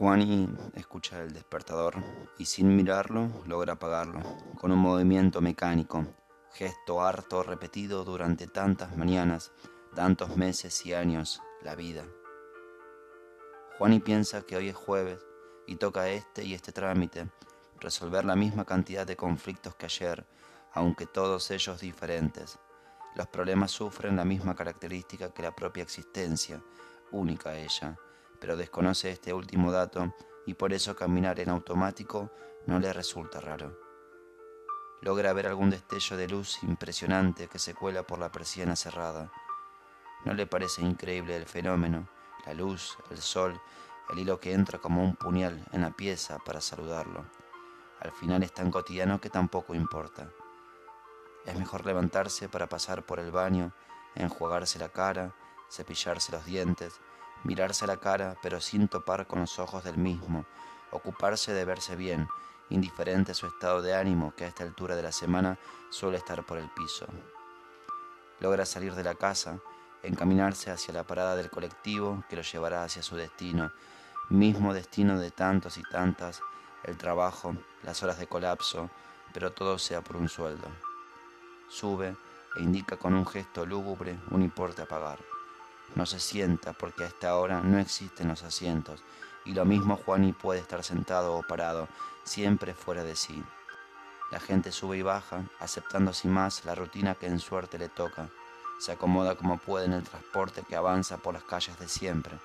Juani escucha el despertador y sin mirarlo logra apagarlo, con un movimiento mecánico, gesto harto repetido durante tantas mañanas, tantos meses y años, la vida. Juani piensa que hoy es jueves y toca este y este trámite, resolver la misma cantidad de conflictos que ayer, aunque todos ellos diferentes. Los problemas sufren la misma característica que la propia existencia, única ella, pero desconoce este último dato y por eso caminar en automático no le resulta raro. Logra ver algún destello de luz impresionante que se cuela por la persiana cerrada. No le parece increíble el fenómeno, la luz, el sol, el hilo que entra como un puñal en la pieza para saludarlo. Al final es tan cotidiano que tampoco importa. Es mejor levantarse para pasar por el baño, enjuagarse la cara, cepillarse los dientes, mirarse la cara pero sin topar con los ojos del mismo, ocuparse de verse bien, indiferente a su estado de ánimo que a esta altura de la semana suele estar por el piso. Logra salir de la casa, encaminarse hacia la parada del colectivo que lo llevará hacia su destino, mismo destino de tantos y tantas, el trabajo, las horas de colapso, pero todo sea por un sueldo. Sube e indica con un gesto lúgubre un importe a pagar. No se sienta porque a esta hora no existen los asientos y lo mismo Juani puede estar sentado o parado, siempre fuera de sí. La gente sube y baja, aceptando sin más la rutina que en suerte le toca. Se acomoda como puede en el transporte que avanza por las calles de siempre.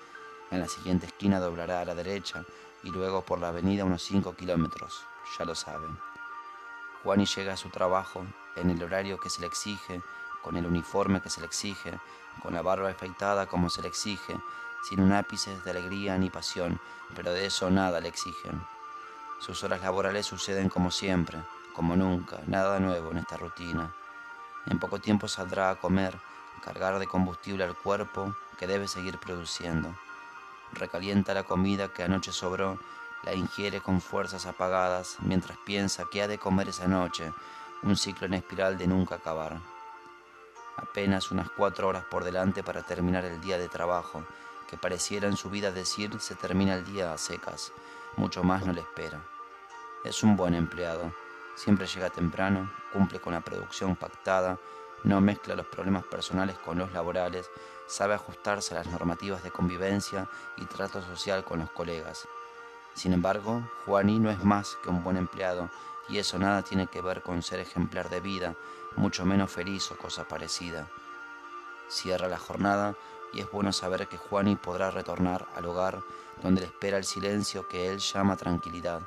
En la siguiente esquina doblará a la derecha y luego por la avenida unos 5 kilómetros, ya lo saben. Juani llega a su trabajo en el horario que se le exige, con el uniforme que se le exige, con la barba afeitada como se le exige, sin un ápice de alegría ni pasión, pero de eso nada le exigen. Sus horas laborales suceden como siempre, como nunca, nada nuevo en esta rutina. En poco tiempo saldrá a comer, cargar de combustible al cuerpo que debe seguir produciendo. Recalienta la comida que anoche sobró, la ingiere con fuerzas apagadas mientras piensa que ha de comer esa noche, un ciclo en espiral de nunca acabar. Apenas unas cuatro horas por delante para terminar el día de trabajo, que pareciera en su vida decir se termina el día a secas, mucho más no le espera. Es un buen empleado, siempre llega temprano, cumple con la producción pactada, no mezcla los problemas personales con los laborales, sabe ajustarse a las normativas de convivencia y trato social con los colegas. Sin embargo, Juaní no es más que un buen empleado y eso nada tiene que ver con ser ejemplar de vida, mucho menos feliz o cosa parecida. Cierra la jornada y es bueno saber que Juani podrá retornar al hogar donde le espera el silencio que él llama tranquilidad,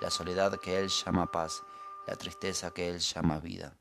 la soledad que él llama paz, la tristeza que él llama vida.